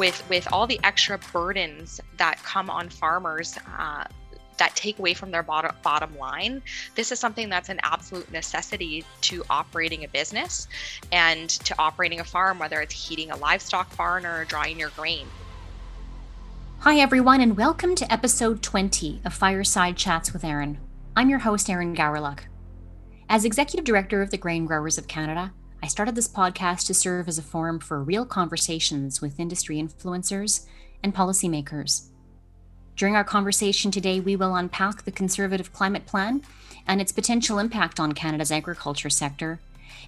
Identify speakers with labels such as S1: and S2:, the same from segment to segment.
S1: with with all the extra burdens that come on farmers uh, that take away from their bottom, bottom line. This is something that's an absolute necessity to operating a business and to operating a farm, whether it's heating a livestock barn or drying your grain.
S2: Hi, everyone, and welcome to episode 20 of Fireside Chats with Erin. I'm your host, Erin Gowriluk. As Executive Director of the Grain Growers of Canada, I started this podcast to serve as a forum for real conversations with industry influencers and policymakers. During our conversation today, we will unpack the Conservative Climate Plan and its potential impact on Canada's agriculture sector,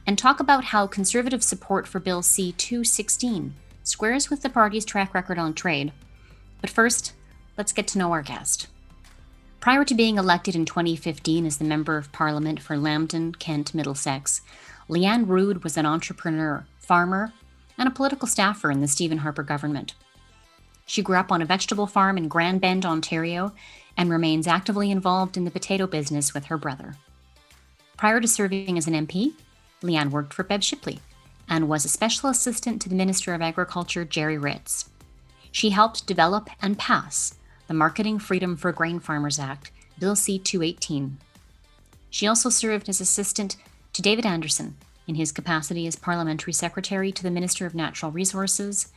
S2: and talk about how Conservative support for Bill C 216 squares with the party's track record on trade. But first, let's get to know our guest. Prior to being elected in 2015 as the Member of Parliament for Lambton, Kent, Middlesex, Lianne Rood was an entrepreneur, farmer, and a political staffer in the Stephen Harper government. She grew up on a vegetable farm in Grand Bend, Ontario, and remains actively involved in the potato business with her brother. Prior to serving as an MP, Lianne worked for Bev Shipley and was a special assistant to the Minister of Agriculture, Gerry Ritz. She helped develop and pass the Marketing Freedom for Grain Farmers Act, Bill C 218. She also served as assistant to David Anderson in his capacity as Parliamentary Secretary to the Minister of Natural Resources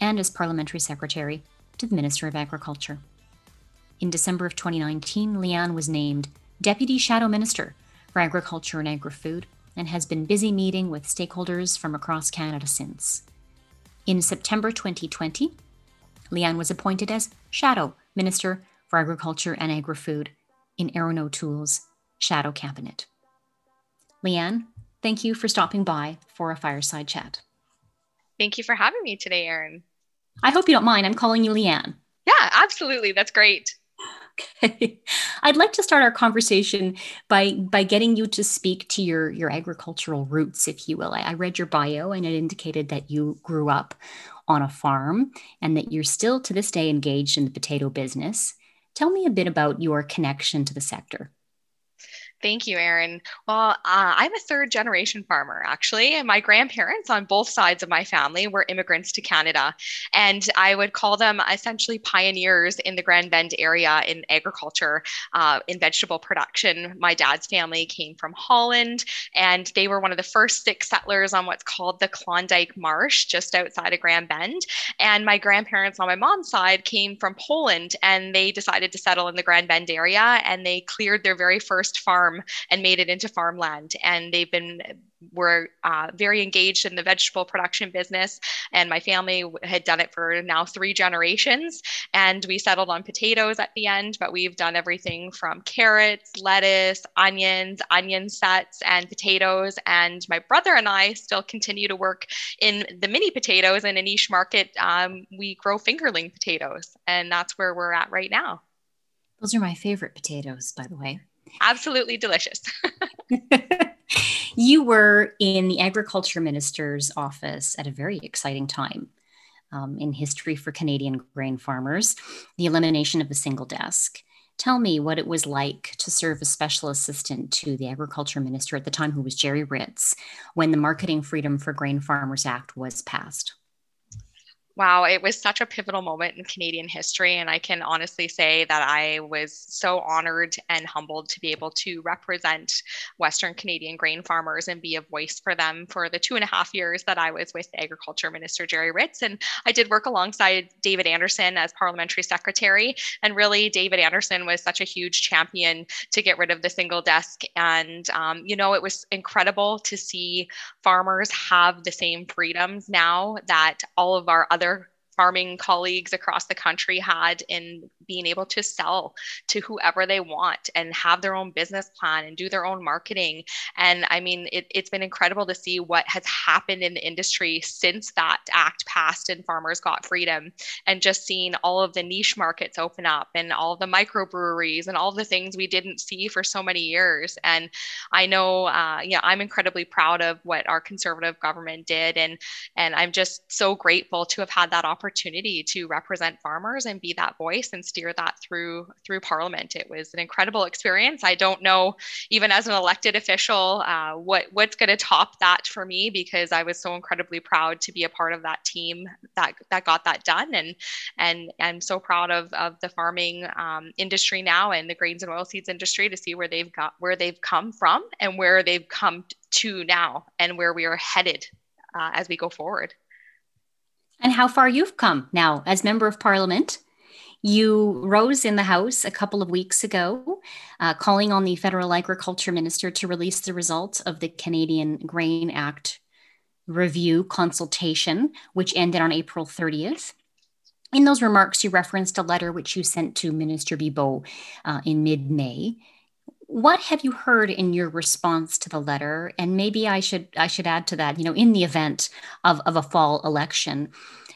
S2: and as Parliamentary Secretary to the Minister of Agriculture. In December of 2019, Lianne was named Deputy Shadow Minister for Agriculture and Agri Food and has been busy meeting with stakeholders from across Canada since. In September 2020, Lianne was appointed as Shadow Minister for Agriculture and Agri Food in Erin O'Toole's Shadow Cabinet. Lianne, thank you for stopping by for a fireside chat.
S1: Thank you for having me today, Erin.
S2: I hope you don't mind. I'm calling you Lianne.
S1: Yeah, absolutely. That's great.
S2: Okay. I'd like to start our conversation by by getting you to speak to your your agricultural roots, if you will. I, I read your bio and it indicated that you grew up on a farm and that you're still to this day engaged in the potato business. Tell me a bit about your connection to the sector.
S1: Thank you, Erin. Well, uh, I'm a third generation farmer, actually. And my grandparents on both sides of my family were immigrants to Canada. And I would call them essentially pioneers in the Grand Bend area in agriculture, uh, in vegetable production. My dad's family came from Holland, and they were one of the first six settlers on what's called the Klondike Marsh, just outside of Grand Bend. And my grandparents on my mom's side came from Poland, and they decided to settle in the Grand Bend area, and they cleared their very first farm farm and made it into farmland. And they've been were uh, very engaged in the vegetable production business, and my family had done it for now three generations. And we settled on potatoes at the end, but we've done everything from carrots, lettuce, onions, onion sets, and potatoes. And my brother and I still continue to work in the mini potatoes in a niche market. Um, we grow fingerling potatoes, and that's where we're at right now.
S2: Those are my favorite potatoes, by the way
S1: absolutely delicious.
S2: you were in the agriculture minister's office at a very exciting time um, in history for Canadian grain farmers, the elimination of the single desk. Tell me what it was like to serve as special assistant to the agriculture minister at the time, who was Gerry Ritz, when the Marketing Freedom for Grain Farmers Act was passed
S1: wow, it was such a pivotal moment in Canadian history. And I can honestly say that I was so honored and humbled to be able to represent Western Canadian grain farmers and be a voice for them for the two and a half years that I was with Agriculture Minister Gerry Ritz. And I did work alongside David Anderson as parliamentary secretary. And really, David Anderson was such a huge champion to get rid of the single desk. And, um, you know, it was incredible to see farmers have the same freedoms now that all of our other farming colleagues across the country had in being able to sell to whoever they want and have their own business plan and do their own marketing. And I mean, it, has been incredible to see what has happened in the industry since that act passed and farmers got freedom and just seeing all of the niche markets open up and all the microbreweries and all the things we didn't see for so many years. And I know, uh, yeah, I'm incredibly proud of what our conservative government did. And, and I'm just so grateful to have had that opportunity opportunity to represent farmers and be that voice and steer that through through Parliament. It was an incredible experience. I don't know, even as an elected official, uh, what what's going to top that for me because I was so incredibly proud to be a part of that team that that got that done, and and I'm so proud of of the farming um, industry now and the grains and oilseeds industry to see where they've got where they've come from and where they've come to now and where we are headed uh, as we go forward.
S2: And how far you've come now as member of parliament. You rose in the House a couple of weeks ago, uh, calling on the federal agriculture minister to release the results of the Canadian Grain Act review consultation, which ended on April 30th. In those remarks, you referenced a letter which you sent to Minister Bibeau uh, in mid May what have you heard in your response to the letter? And maybe i should i should add to that you know in the event of, of a fall election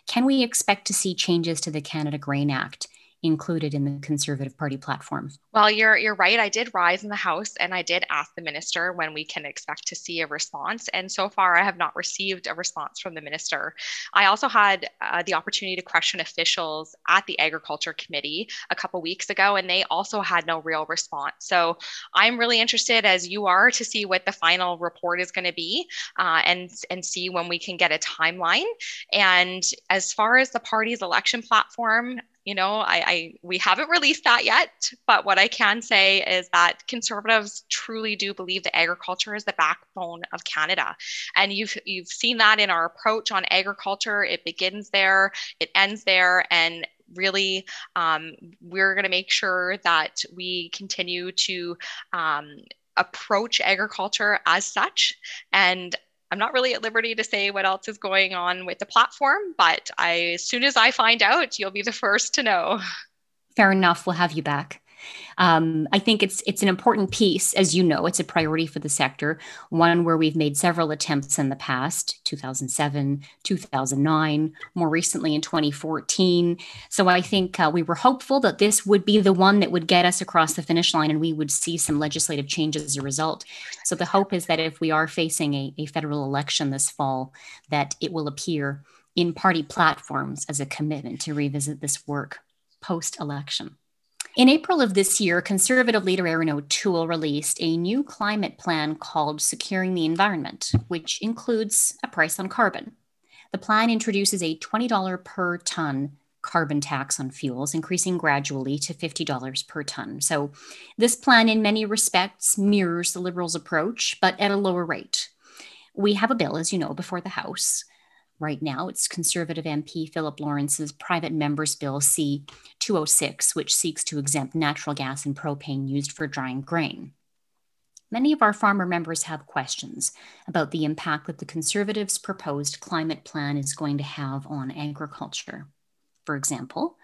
S2: can we expect to see changes to the canada grain act included in the Conservative Party platform.
S1: Well, you're you're right. I did rise in the House and I did ask the minister when we can expect to see a response. And so far, I have not received a response from the minister. I also had uh, the opportunity to question officials at the Agriculture Committee a couple weeks ago, and they also had no real response. So I'm really interested, as you are, to see what the final report is going to be, uh, and and see when we can get a timeline. And as far as the party's election platform, you know I, I, we haven't released that yet but what i can say is that conservatives truly do believe that agriculture is the backbone of canada. And you've you've seen that in our approach on agriculture. It begins there it ends there and really um, we're going to make sure that we continue to um, approach agriculture as such. And I'm not really at liberty to say what else is going on with the platform, but I, as soon as I find out, you'll be the first to know.
S2: Fair enough. We'll have you back. Um, I think it's it's an important piece, as you know, it's a priority for the sector. One where we've made several attempts in the past, 2007, 2009, more recently in 2014. So I think uh, we were hopeful that this would be the one that would get us across the finish line, and we would see some legislative changes as a result. So the hope is that if we are facing a, a federal election this fall, that it will appear in party platforms as a commitment to revisit this work post election. In April of this year, conservative leader Erin O'Toole released a new climate plan called Securing the Environment, which includes a price on carbon. The plan introduces a $20 per ton carbon tax on fuels, increasing gradually to $50 per ton. So, this plan, in many respects, mirrors the Liberals' approach, but at a lower rate. We have a bill, as you know, before the House right now. It's Conservative MP Philip Lawrence's private members bill C 206, which seeks to exempt natural gas and propane used for drying grain. Many of our farmer members have questions about the impact that the Conservatives' proposed climate plan is going to have on agriculture. For example,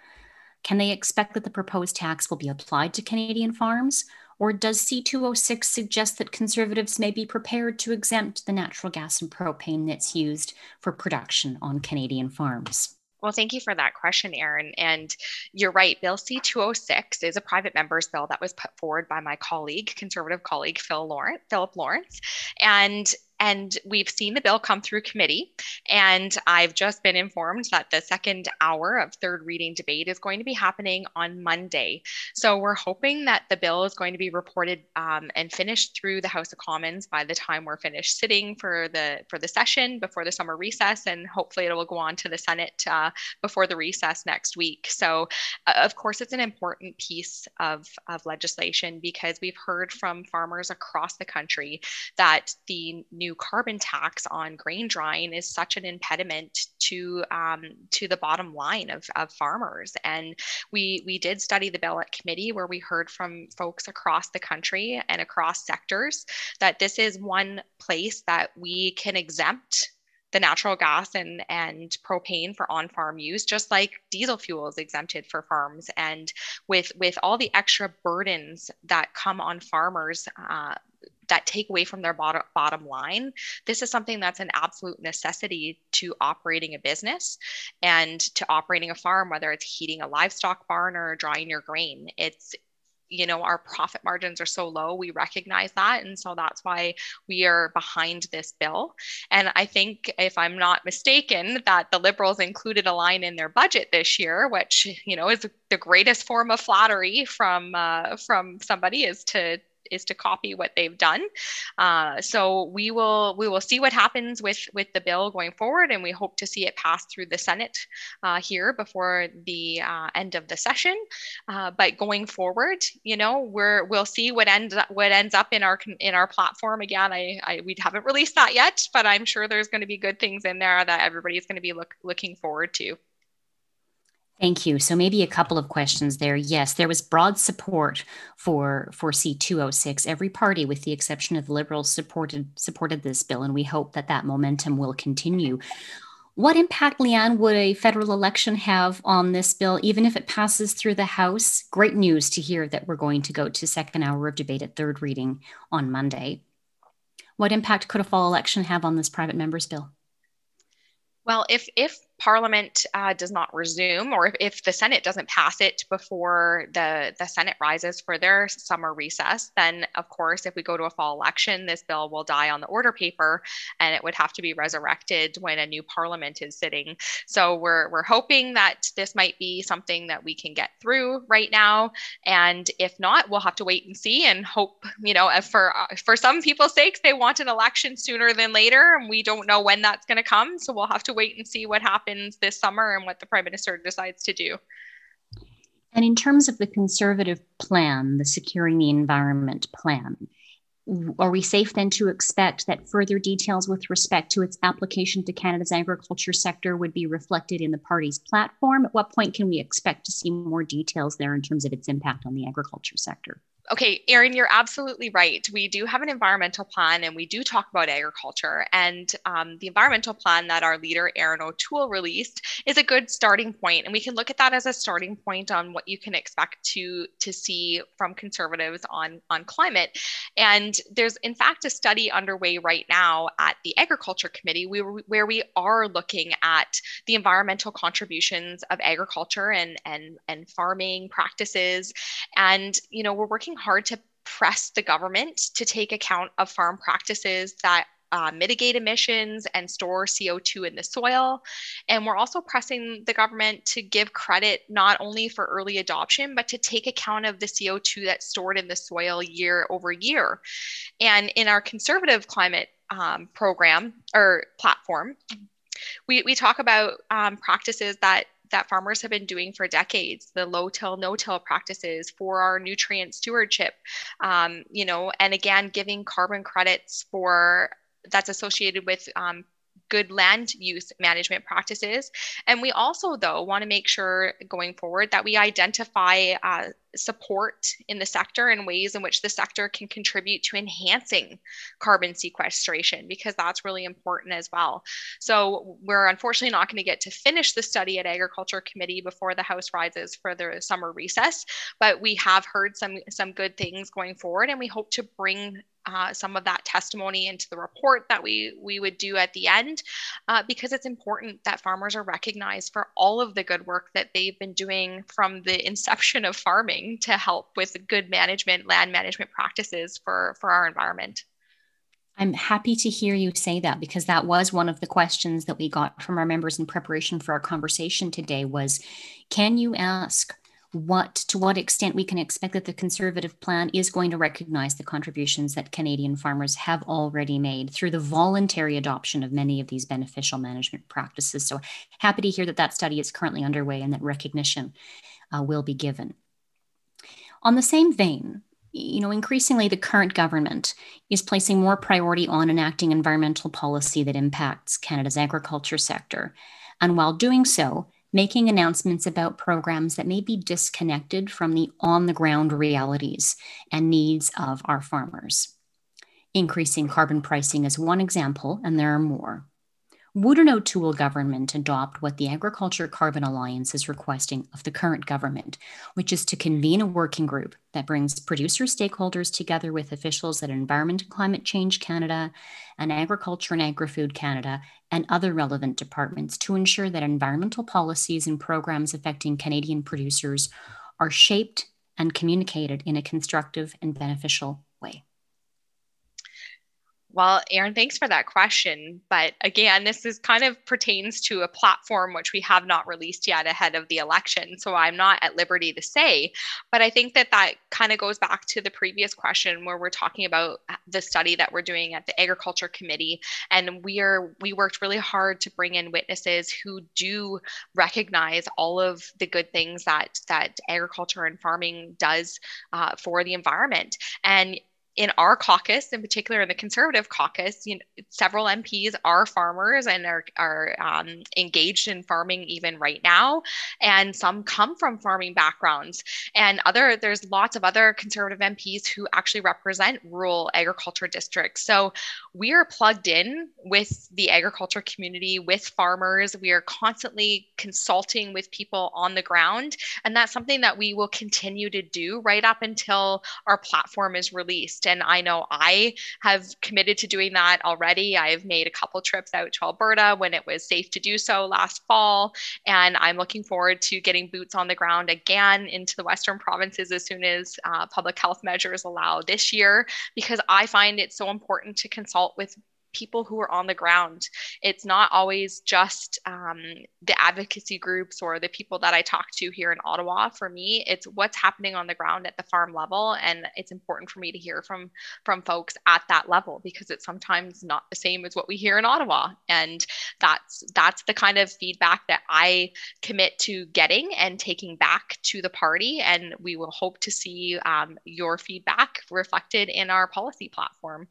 S2: can they expect that the proposed tax will be applied to Canadian farms, or does C206 suggest that conservatives may be prepared to exempt the natural gas and propane that's used for production on Canadian farms?
S1: Well, thank you for that question, Erin. And you're right. Bill C 206 is a private member's bill that was put forward by my colleague, conservative colleague Phil Lawrence, Philip Lawrence. And and we've seen the bill come through committee. And I've just been informed that the second hour of third reading debate is going to be happening on Monday. So we're hoping that the bill is going to be reported um, and finished through the House of Commons by the time we're finished sitting for the for the session before the summer recess, and hopefully it will go on to the Senate uh, before the recess next week. So, uh, of course, it's an important piece of, of legislation because we've heard from farmers across the country that the new new carbon tax on grain drying is such an impediment to um, to the bottom line of, of farmers. And we we did study the bill at committee where we heard from folks across the country and across sectors that this is one place that we can exempt the natural gas and, and propane for on-farm use, just like diesel fuel is exempted for farms. And with with all the extra burdens that come on farmers uh, that take away from their bottom, bottom line. This is something that's an absolute necessity to operating a business and to operating a farm, whether it's heating a livestock barn or drying your grain. It's you know our profit margins are so low we recognize that and so that's why we are behind this bill and i think if i'm not mistaken that the liberals included a line in their budget this year which you know is the greatest form of flattery from uh, from somebody is to is to copy what they've done. Uh, so we will we will see what happens with with the bill going forward, and we hope to see it pass through the Senate uh, here before the uh, end of the session. Uh, but going forward, you know, we're we'll see what ends what ends up in our in our platform. Again, I, I we haven't released that yet, but I'm sure there's going to be good things in there that everybody's going to be look, looking forward to.
S2: Thank you. So maybe a couple of questions there. Yes, there was broad support for for C206. Every party, with the exception of the Liberals, supported supported this bill, and we hope that that momentum will continue. What impact, Lianne, would a federal election have on this bill, even if it passes through the House? Great news to hear that we're going to go to second hour of debate at third reading on Monday. What impact could a fall election have on this private members bill?
S1: Well, if if Parliament uh, does not resume, or if, if, the Senate doesn't pass it before the, the Senate rises for their summer recess, then of course, if we go to a fall election, this bill will die on the order paper and it would have to be resurrected when a new Parliament is sitting. So we're, we're hoping that this might be something that we can get through right now. And if not, we'll have to wait and see and hope, you know, for, uh, for some people's sakes, they want an election sooner than later. And we don't know when that's going to come. So we'll have to wait and see what happens happens this summer and what the prime minister decides to do.
S2: And in terms of the conservative plan, the securing the environment plan, are we safe then to expect that further details with respect to its application to Canada's agriculture sector would be reflected in the party's platform? At what point can we expect to see more details there in terms of its impact on the agriculture sector?
S1: Okay, Erin, you're absolutely right. We do have an environmental plan and we do talk about agriculture. And um, the environmental plan that our leader, Erin O'Toole, released is a good starting point. And we can look at that as a starting point on what you can expect to, to see from conservatives on, on climate. And there's, in fact, a study underway right now at the Agriculture Committee where, where we are looking at the environmental contributions of agriculture and, and, and farming practices. And, you know, we're working hard to press the government to take account of farm practices that uh, mitigate emissions and store CO2 in the soil. And we're also pressing the government to give credit not only for early adoption, but to take account of the CO2 that's stored in the soil year over year. And in our conservative climate um, program or platform, we, we talk about um, practices that that farmers have been doing for decades the low till no till practices for our nutrient stewardship um, you know and again giving carbon credits for that's associated with um, good land use management practices. And we also, though, want to make sure going forward that we identify uh, support in the sector and ways in which the sector can contribute to enhancing carbon sequestration, because that's really important as well. So we're unfortunately not going to get to finish the study at Agriculture Committee before the House rises for the summer recess, but we have heard some some good things going forward, and we hope to bring uh, some of that testimony into the report that we we would do at the end uh, because it's important that farmers are recognized for all of the good work that they've been doing from the inception of farming to help with good management land management practices for for our environment
S2: I'm happy to hear you say that because that was one of the questions that we got from our members in preparation for our conversation today was can you ask what to what extent we can expect that the conservative plan is going to recognize the contributions that Canadian farmers have already made through the voluntary adoption of many of these beneficial management practices. So happy to hear that that study is currently underway and that recognition uh, will be given. On the same vein, you know, increasingly the current government is placing more priority on enacting environmental policy that impacts Canada's agriculture sector. And while doing so, making announcements about programs that may be disconnected from the on the ground realities and needs of our farmers. Increasing carbon pricing is one example, and there are more. Would an O'Toole government adopt what the Agriculture Carbon Alliance is requesting of the current government, which is to convene a working group that brings producer stakeholders together with officials at Environment and Climate Change Canada and Agriculture and Agri-Food Canada and other relevant departments to ensure that environmental policies and programs affecting Canadian producers are shaped and communicated in a constructive and beneficial way?
S1: Well, Erin, thanks for that question. But again, this is kind of pertains to a platform which we have not released yet ahead of the election. So I'm not at liberty to say. But I think that that kind of goes back to the previous question where we're talking about the study that we're doing at the Agriculture Committee. And we are we worked really hard to bring in witnesses who do recognize all of the good things that that agriculture and farming does uh, for the environment. And in our caucus, in particular in the Conservative caucus, you know, several MPs are farmers and are, are um, engaged in farming even right now. And some come from farming backgrounds. And other, there's lots of other Conservative MPs who actually represent rural agriculture districts. So we are plugged in with the agriculture community, with farmers. We are constantly consulting with people on the ground. And that's something that we will continue to do right up until our platform is released. And I know I have committed to doing that already. I've made a couple trips out to Alberta when it was safe to do so last fall. And I'm looking forward to getting boots on the ground again into the Western provinces as soon as uh, public health measures allow this year, because I find it so important to consult with people who are on the ground. It's not always just um, the advocacy groups or the people that I talk to here in Ottawa. For me, it's what's happening on the ground at the farm level, and it's important for me to hear from from folks at that level because it's sometimes not the same as what we hear in Ottawa, and that's that's the kind of feedback that I commit to getting and taking back to the party, and we will hope to see um, your feedback reflected in our policy platform.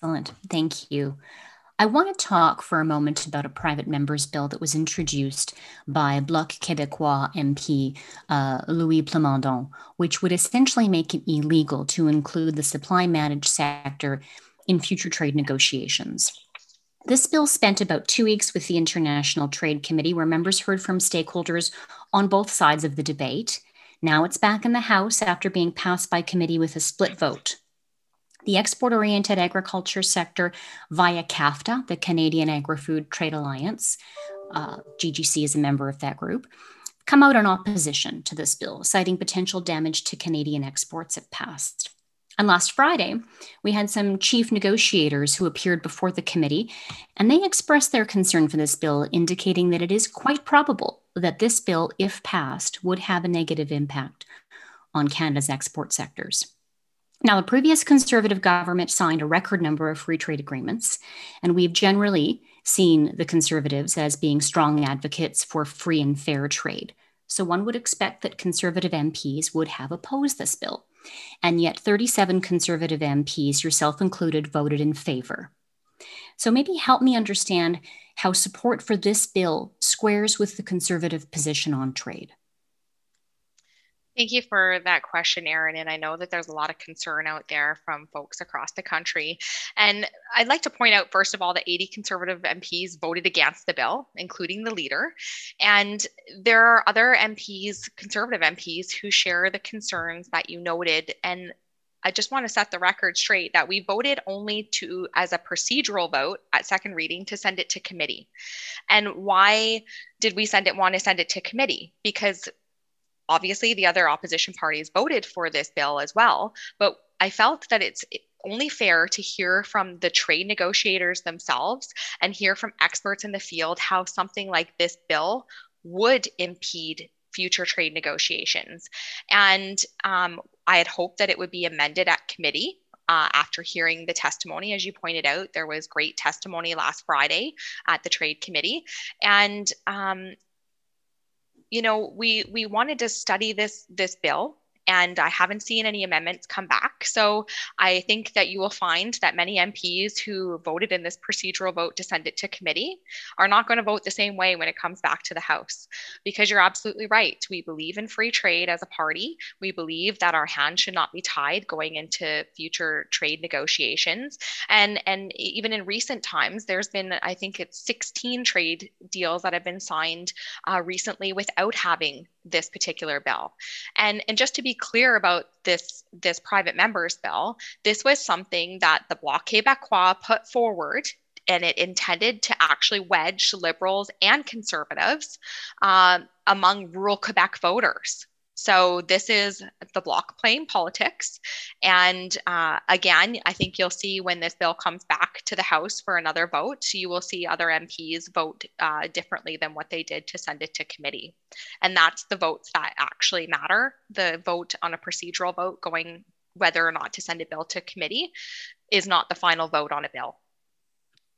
S2: Excellent. Thank you. I want to talk for a moment about a private member's bill that was introduced by Bloc Québécois MP uh, Louis Plamondon, which would essentially make it illegal to include the supply managed sector in future trade negotiations. This bill spent about two weeks with the International Trade Committee, where members heard from stakeholders on both sides of the debate. Now it's back in the House after being passed by committee with a split vote the export oriented agriculture sector via CAFTA, the Canadian Agri Food Trade Alliance. Uh, GGC is a member of that group. Come out in opposition to this bill, citing potential damage to Canadian exports if passed. And last Friday, we had some chief negotiators who appeared before the committee, and they expressed their concern for this bill, indicating that it is quite probable that this bill, if passed, would have a negative impact on Canada's export sectors. Now, the previous conservative government signed a record number of free trade agreements, and we've generally seen the conservatives as being strong advocates for free and fair trade. So one would expect that conservative MPs would have opposed this bill. And yet, 37 conservative MPs, yourself included, voted in favor. So maybe help me understand how support for this bill squares with the conservative position on trade.
S1: Thank you for that question, Erin. And I know that there's a lot of concern out there from folks across the country. And I'd like to point out, first of all, that 80 conservative MPs voted against the bill, including the leader. And there are other MPs, conservative MPs, who share the concerns that you noted. And I just want to set the record straight that we voted only to, as a procedural vote at second reading, to send it to committee. And why did we send it, want to send it to committee? Because obviously the other opposition parties voted for this bill as well but i felt that it's only fair to hear from the trade negotiators themselves and hear from experts in the field how something like this bill would impede future trade negotiations. And um, I had hoped that it would be amended at committee. Uh, after hearing the testimony, as you pointed out, there was great testimony last Friday at the Trade Committee, and um, you know, we we wanted to study this this bill and I haven't seen any amendments come back. So I think that you will find that many MPs who voted in this procedural vote to send it to committee are not going to vote the same way when it comes back to the House. Because you're absolutely right. We believe in free trade as a party. We believe that our hands should not be tied going into future trade negotiations. And, and even in recent times, there's been, I think it's 16 trade deals that have been signed uh, recently without having this particular bill. And, and just to be clear about this, this private members bill, this was something that the Bloc Québécois put forward and it intended to actually wedge liberals and conservatives uh, among rural Quebec voters. So this is the Bloc playing politics. And uh, again, I think you'll see when this bill comes back to the House for another vote, you will see other MPs vote uh, differently than what they did to send it to committee. And that's the votes that actually matter. The vote on a procedural vote going whether or not to send a bill to committee is not the final vote on a bill.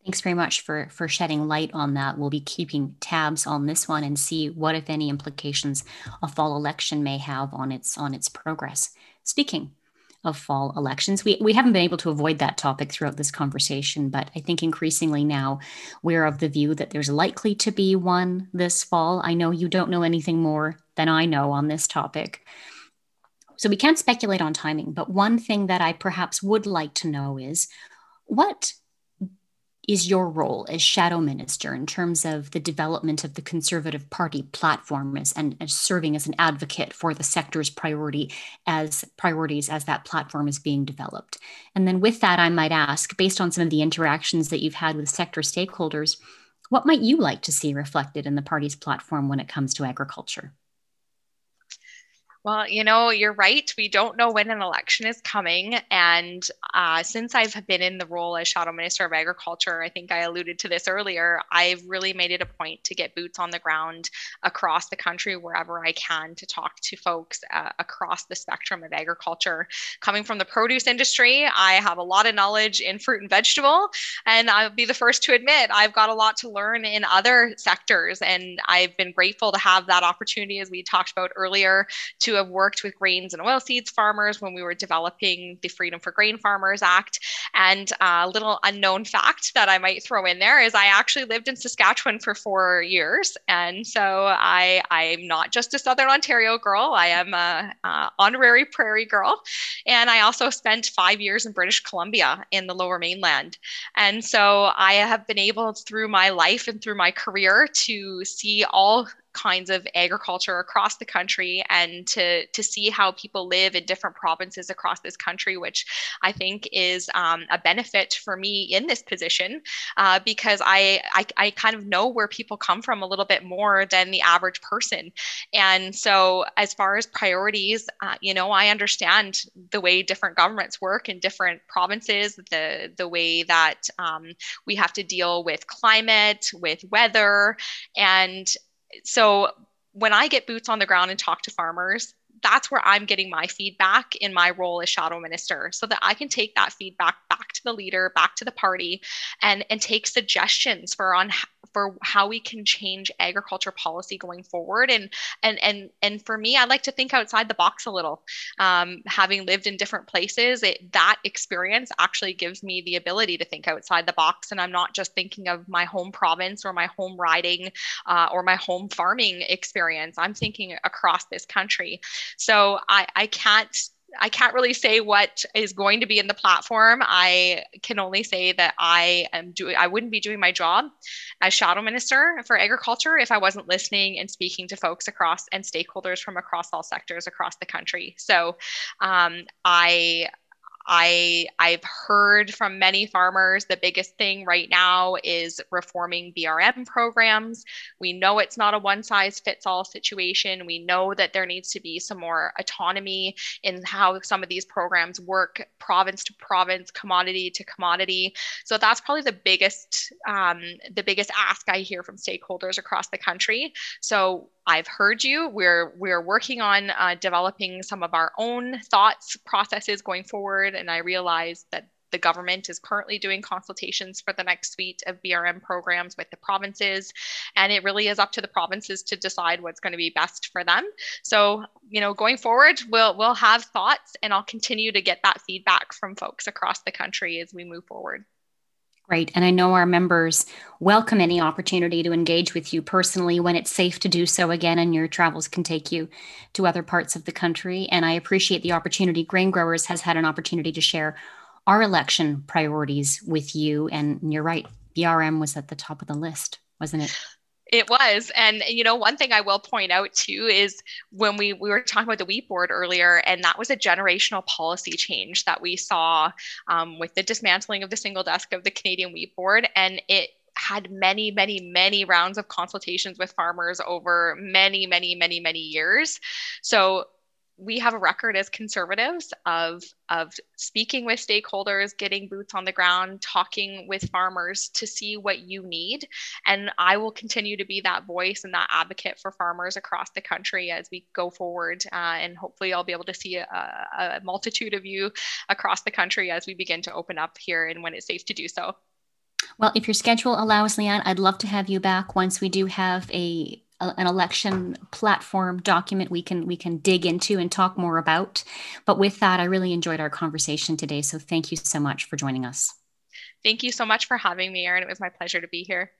S2: Thanks very much for for shedding light on that. We'll be keeping tabs on this one and see what, if any, implications a fall election may have on its on its progress. Speaking of fall elections, we we haven't been able to avoid that topic throughout this conversation, but I think increasingly now we're of the view that there's likely to be one this fall. I know you don't know anything more than I know on this topic. So we can't speculate on timing, but one thing that I perhaps would like to know is what is your role as shadow minister in terms of the development of the Conservative Party platform as, and as serving as an advocate for the sector's priority as priorities as that platform is being developed? And then with that, I might ask, based on some of the interactions that you've had with sector stakeholders, what might you like to see reflected in the party's platform when it comes to agriculture?
S1: Well, you know, you're right. We don't know when an election is coming. And uh, since I've been in the role as Shadow Minister of Agriculture, I think I alluded to this earlier, I've really made it a point to get boots on the ground across the country wherever I can to talk to folks uh, across the spectrum of agriculture. Coming from the produce industry, I have a lot of knowledge in fruit and vegetable. And I'll be the first to admit I've got a lot to learn in other sectors. And I've been grateful to have that opportunity, as we talked about earlier, to to have worked with grains and oilseeds farmers when we were developing the Freedom for Grain Farmers Act. And a little unknown fact that I might throw in there is I actually lived in Saskatchewan for four years. And so I, I'm not just a Southern Ontario girl, I am a, a honorary prairie girl. And I also spent five years in British Columbia in the lower mainland. And so I have been able through my life and through my career to see all kinds of agriculture across the country and to to see how people live in different provinces across this country which i think is um, a benefit for me in this position uh, because I, I i kind of know where people come from a little bit more than the average person. And so as far as priorities uh, you know i understand the way different governments work in different provinces the the way that um, we have to deal with climate with weather and so when I get boots on the ground and talk to farmers, that's where I'm getting my feedback in my role as shadow minister so that I can take that feedback back to the leader, back to the party and and take suggestions for on for how we can change agriculture policy going forward. And and and and for me i like to think outside the box a little. Um, having lived in different places it, that experience actually gives me the ability to think outside the box. And i'm not just thinking of my home province or my home riding uh, or my home farming experience. I'm thinking across this country. So i i can't I can't really say what is going to be in the platform. I can only say that I am doing I wouldn't be doing my job as shadow minister for agriculture if I wasn't listening and speaking to folks across and stakeholders from across all sectors across the country. So um, I I I've heard from many farmers the biggest thing right now is reforming BRM programs. We know it's not a one size fits all situation. We know that there needs to be some more autonomy in how some of these programs work province to province, commodity to commodity. So that's probably the biggest um, the biggest ask I hear from stakeholders across the country. So I've heard you. We're we're working on uh, developing some of our own thoughts processes going forward, and I realize that the government is currently doing consultations for the next suite of BRM programs with the provinces, and it really is up to the provinces to decide what's going to be best for them. So, you know, going forward, we'll we'll have thoughts, and I'll continue to get that feedback from folks across the country as we move forward.
S2: Great. And I know our members welcome any opportunity to engage with you personally when it's safe to do so again and your travels can take you to other parts of the country. And I appreciate the opportunity. Grain Growers has had an opportunity to share our election priorities with you. And you're right, BRM was at the top of the list, wasn't it?
S1: It was. And, you know, one thing I will point out too is when we, we were talking about the wheat board earlier, and that was a generational policy change that we saw um, with the dismantling of the single desk of the Canadian wheat board. And it had many, many, many rounds of consultations with farmers over many, many, many, many years. So we have a record as conservatives of of speaking with stakeholders getting boots on the ground talking with farmers to see what you need. And i will continue to be that voice and that advocate for farmers across the country as we go forward uh, and hopefully i'll be able to see a, a multitude of you across the country as we begin to open up here and when it's safe to do so.
S2: Well, if your schedule allows, Lianne, I'd love to have you back once we do have a an election platform document we can we can dig into and talk more about. But with that, I really enjoyed our conversation today. So thank you so much for joining us.
S1: Thank you so much for having me, Erin. It was my pleasure to be here.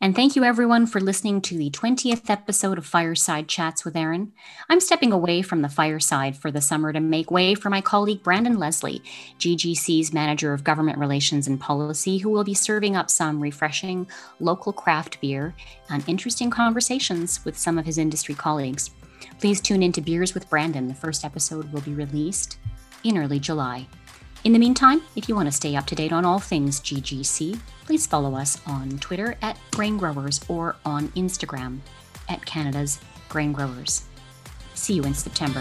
S2: And thank you everyone for listening to the 20th episode of Fireside Chats with Erin. I'm stepping away from the fireside for the summer to make way for my colleague Brandon Leslie, GGC's Manager of Government Relations and Policy, who will be serving up some refreshing local craft beer and interesting conversations with some of his industry colleagues. Please tune in to Beers with Brandon. The first episode will be released in early July. In the meantime, if you want to stay up to date on all things GGC, please follow us on Twitter at Grain Growers or on Instagram at Canada's Grain Growers. See you in September.